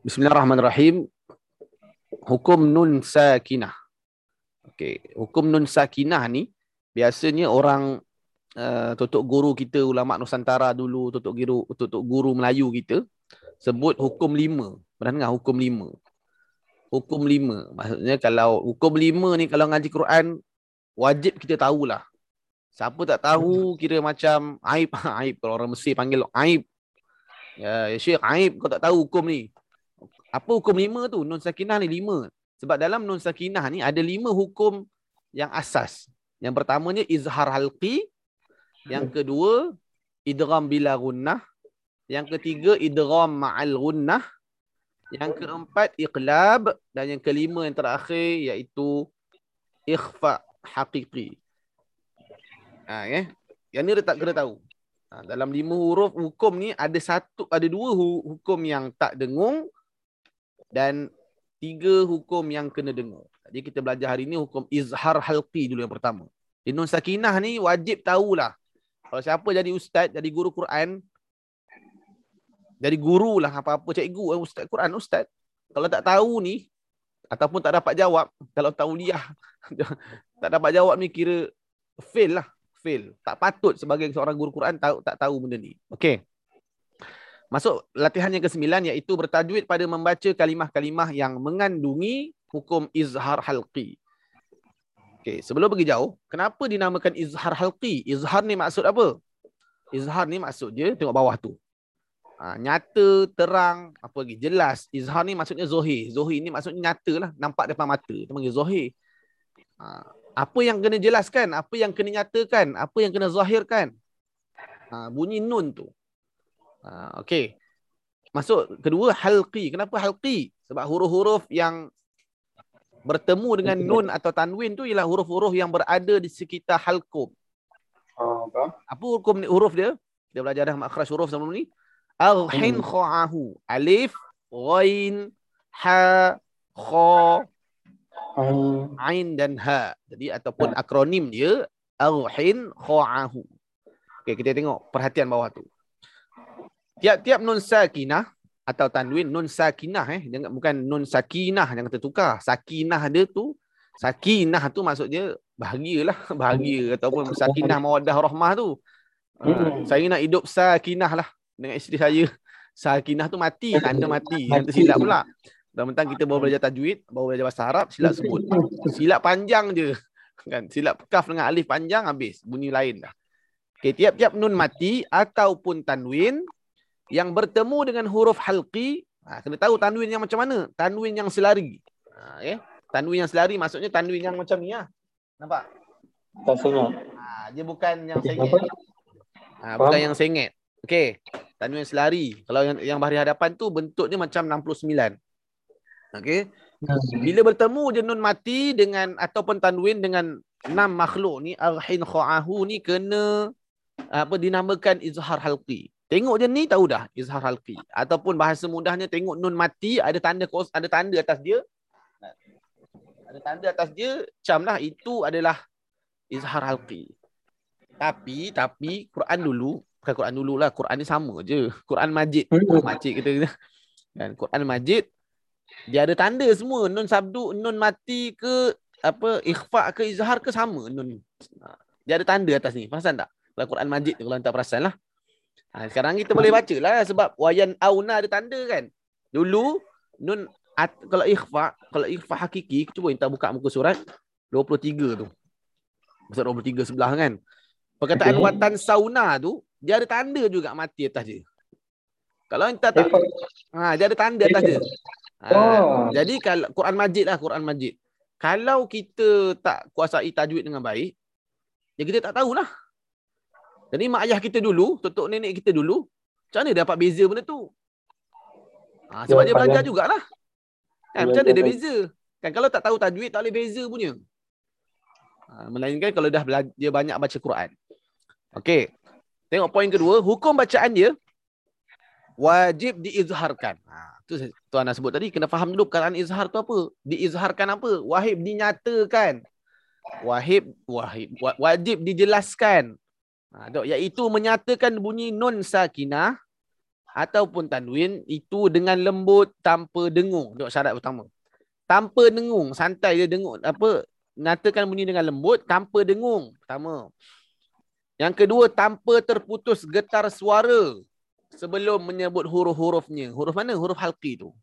Bismillahirrahmanirrahim. Hukum nun sakinah. Okey, hukum nun sakinah ni biasanya orang uh, tutup guru kita ulama Nusantara dulu, tutup guru tutup guru Melayu kita sebut hukum lima. Pernah dengar hukum lima? Hukum lima. Maksudnya kalau hukum lima ni kalau ngaji Quran wajib kita tahulah. Siapa tak tahu kira macam aib aib kalau orang Mesir panggil aib. Ya, ya Syekh aib kau tak tahu hukum ni. Apa hukum lima tu? Nun sakinah ni lima. Sebab dalam nun sakinah ni ada lima hukum yang asas. Yang pertamanya izhar halqi. Yang kedua, idgham bila gunnah. Yang ketiga, idgham ma'al gunnah. Yang keempat, iqlab. Dan yang kelima yang terakhir iaitu ikhfa haqiqi. Ha, okay? Yang ni tak kena tahu. Ha, dalam lima huruf hukum ni ada satu ada dua hukum yang tak dengung dan tiga hukum yang kena dengar. Jadi kita belajar hari ini hukum izhar halqi dulu yang pertama. Di Nun Sakinah ni wajib tahulah. Kalau siapa jadi ustaz, jadi guru Quran, jadi guru lah apa-apa cikgu, eh, ustaz Quran, ustaz. Kalau tak tahu ni, ataupun tak dapat jawab, kalau tahu dia tak dapat jawab ni kira fail lah. Fail. Tak patut sebagai seorang guru Quran tahu tak tahu benda ni. Okay. Masuk latihan yang kesembilan iaitu bertajwid pada membaca kalimah-kalimah yang mengandungi hukum izhar halqi. Okey, sebelum pergi jauh, kenapa dinamakan izhar halqi? Izhar ni maksud apa? Izhar ni maksud dia tengok bawah tu. Ha, nyata, terang, apa lagi? Jelas. Izhar ni maksudnya zohir. Zohir ni maksudnya nyata lah. Nampak depan mata. Itu panggil zohir. Ha, apa yang kena jelaskan? Apa yang kena nyatakan? Apa yang kena zahirkan? Ha, bunyi nun tu. Ha, Okey. Masuk kedua halqi. Kenapa halqi? Sebab huruf-huruf yang bertemu dengan nun atau tanwin tu ialah huruf-huruf yang berada di sekitar halqum. Oh, apa? Hukum huruf dia? Kita belajar dah makhraj huruf sebelum ni. Al-hin Hmm. kha'ahu. Alif, ghain, ha, kha, ain dan ha. Jadi ataupun akronim dia al-hin kha'ahu. Okey, kita tengok perhatian bawah tu. Tiap-tiap nun sakinah atau tanwin nun sakinah eh jangan bukan nun sakinah jangan tertukar. Sakinah dia tu sakinah tu maksud dia bahagialah, bahagia ataupun sakinah mawaddah rahmah tu. Uh, Hmm. saya nak hidup sakinah lah dengan isteri saya. Sakinah tu mati, tanda mati. Yang tersilap pula. Mentang kita baru belajar tajwid, baru belajar bahasa Arab, silap sebut. Silap panjang je. Kan? Silap kaf dengan alif panjang habis. Bunyi lain dah. Okay, tiap-tiap nun mati ataupun tanwin yang bertemu dengan huruf halqi, ha, kena tahu tanwin yang macam mana? Tanwin yang selari. Ha, okay? Tanwin yang selari maksudnya tanwin yang macam ni lah. Nampak? Tak sengat. Ha, dia bukan yang sengit. Ha, bukan Faham? yang sengit. Okey. Tanwin selari. Kalau yang yang bahagian hadapan tu bentuknya macam 69. Okey. Bila bertemu je nun mati dengan ataupun tanwin dengan enam makhluk ni arhin kha'ahu ni kena apa dinamakan izhar halqi. Tengok je ni tahu dah izhar halqi ataupun bahasa mudahnya tengok nun mati ada tanda kos ada tanda atas dia. Ada tanda atas dia macam lah itu adalah izhar halqi. Tapi tapi Quran dulu bukan Quran dulu lah Quran ni sama je. Quran Majid. Hmm. Majid kita kan Quran Majid dia ada tanda semua nun sabdu nun mati ke apa ikhfa ke izhar ke sama nun dia ada tanda atas ni perasan tak kalau Quran Majid tu kalau tak perasan lah ha, sekarang kita boleh baca lah sebab wayan auna ada tanda kan dulu nun at, kalau ikhfa kalau ikhfa hakiki cuba kita buka muka surat 23 tu Surat 23 sebelah kan perkataan Okey. watan sauna tu dia ada tanda juga mati atas dia kalau kita tak ha, dia ada tanda atas dia Ha, Oh. jadi kalau Quran Majid lah Quran Majid. Kalau kita tak kuasai tajwid dengan baik, ya kita tak tahulah. Jadi mak ayah kita dulu, tutuk nenek kita dulu, macam mana dia dapat beza benda tu? Ha, sebab dia Dia belajar pandai. jugalah. Kan, Dia macam mana dia beza? Kan kalau tak tahu tajwid tak boleh beza punya. Ha, melainkan kalau dah belajar, dia banyak baca Quran. Okey. Tengok poin kedua, hukum bacaan dia wajib diizharkan. Ha, tu tuan nak sebut tadi kena faham dulu perkataan izhar tu apa. Diizharkan apa? Wahib dinyatakan. Wahib wahib wa- wajib dijelaskan. Ha, dok, iaitu menyatakan bunyi nun sakinah ataupun tanwin itu dengan lembut tanpa dengung. Tengok syarat pertama. Tanpa dengung, santai dia dengung apa nyatakan bunyi dengan lembut tanpa dengung. Pertama. Yang kedua tanpa terputus getar suara sebelum menyebut huruf-hurufnya. Huruf mana? Huruf halqi tu.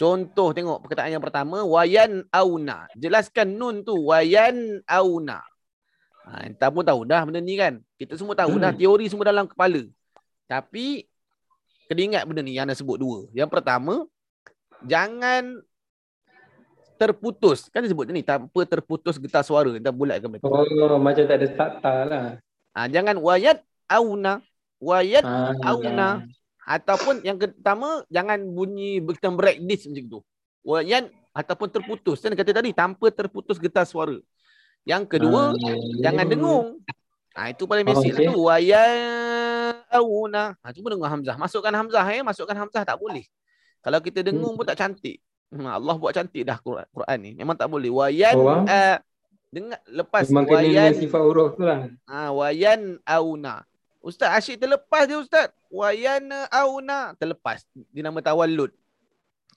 Contoh tengok perkataan yang pertama wayan auna. Jelaskan nun tu wayan auna. Ha, entah pun tahu dah benda ni kan. Kita semua tahu dah teori semua dalam kepala. Tapi kena ingat benda ni yang anda sebut dua. Yang pertama jangan terputus. Kan dia sebut ni tanpa terputus getah suara. Entah bulat ke betul. Oh, macam tak ada takta lah. Ha, jangan wayat auna. Wayat Ah, auna. Ataupun yang pertama jangan bunyi kita break this macam tu. Wayan ataupun terputus. Kan kata tadi tanpa terputus getah suara. Yang kedua Ah, jangan dengung. Ha, itu paling basic lah tu. Wayauna. Ha, cuba dengar Hamzah. Masukkan Hamzah eh. Masukkan Hamzah tak boleh. Kalau kita dengung pun tak cantik. Hmm, Allah buat cantik dah Quran, Quran ni. Memang tak boleh. Wayan Oh, ah. uh, dengar lepas Memang wayan sifat huruf tu lah. ha, wayan auna. Ustaz asyik terlepas dia Ustaz. Wayan auna terlepas. Dia nama tawallud.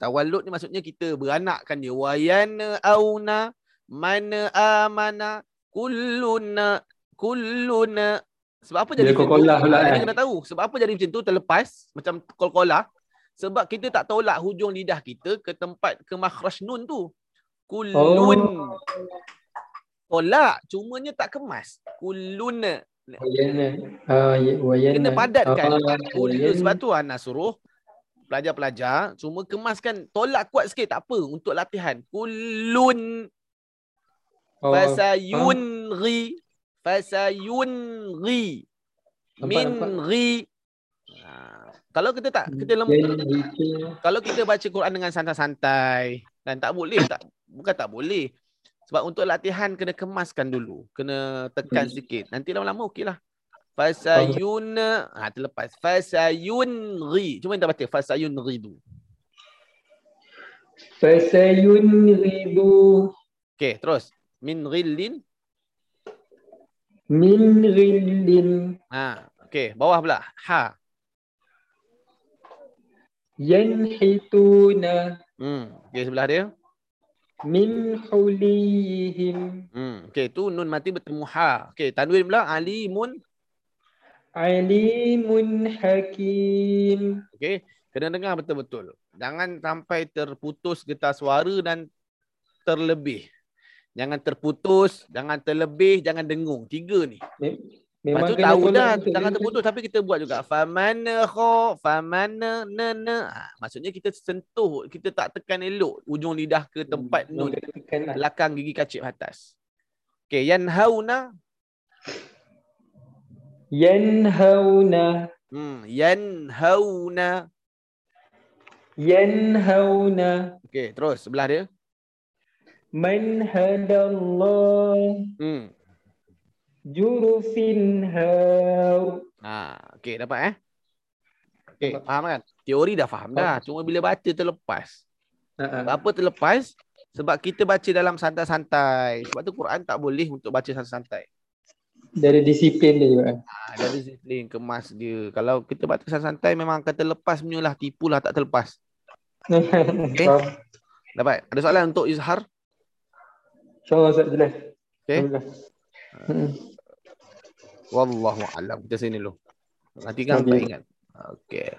Tawallud ni maksudnya kita beranakkan dia. Wayan auna mana amana kulluna kulluna sebab apa jadi Dia qalqalah pula, Ah, eh? Kita kena tahu sebab apa jadi macam tu terlepas macam qalqalah sebab kita tak tolak hujung lidah kita ke tempat ke makhraj nun tu. Kullun. Oh. Tolak cumanya tak kemas. Kulluna. Wayana. Ah, ya, wayana. Kena padatkan. Ah, Kullun wayana. sebab tu Ana suruh pelajar-pelajar cuma kemaskan tolak kuat sikit tak apa untuk latihan. Kullun Oh, fasayunri fasayunri min ri. Ha, kalau kita tak kita lem, kalau kita baca Quran dengan santai-santai dan tak boleh tak bukan tak boleh. Sebab untuk latihan kena kemaskan dulu kena tekan Hmm. sikit. Nanti lama-lama okeylah fasayun ha terlepas. Fasayunri cuma kita baca fasayunri tu. Fasayun ridu okey terus min ghillin? Min ghillin. Ha okey bawah pula. Ha. Yanhituna. Hmm okey sebelah dia. Min hulihim hmm okey tu nun mati bertemu ha. Okey tanwin pula alimun. Alimun hakim. okey kena dengar betul-betul. Jangan sampai terputus getah suara dan terlebih jangan terputus jangan terlebih jangan dengung. Tiga ni. Lepas Memang tu kena tahu dah jangan terputus tapi kita buat juga. Famana kha famana na na ha, maksudnya kita sentuh kita tak tekan elok ujung lidah ke tempat Memang nun lah. belakang gigi kacip atas. Okey yanhauna. Yanhauna. Hmm yanhauna. Yanhauna. Okey terus sebelah dia man hadallah hmm jurufin haw. ha okey dapat eh okey Dapat. faham kan teori dah faham dah cuma bila baca terlepas Ha, Apa terlepas? Sebab kita baca dalam santai-santai. Sebab tu Quran tak boleh untuk baca santai-santai. Dari disiplin dia juga. Ha, dari disiplin, kemas dia. Kalau kita baca santai-santai memang akan terlepas punya lah. Tipulah tak terlepas. Okay. Dapat? Ada soalan untuk Izhar? InsyaAllah Ustaz jelas. Okay. Hmm. Wallahu a'lam. Kita sini dulu. Nanti kan tak ingat. Okay.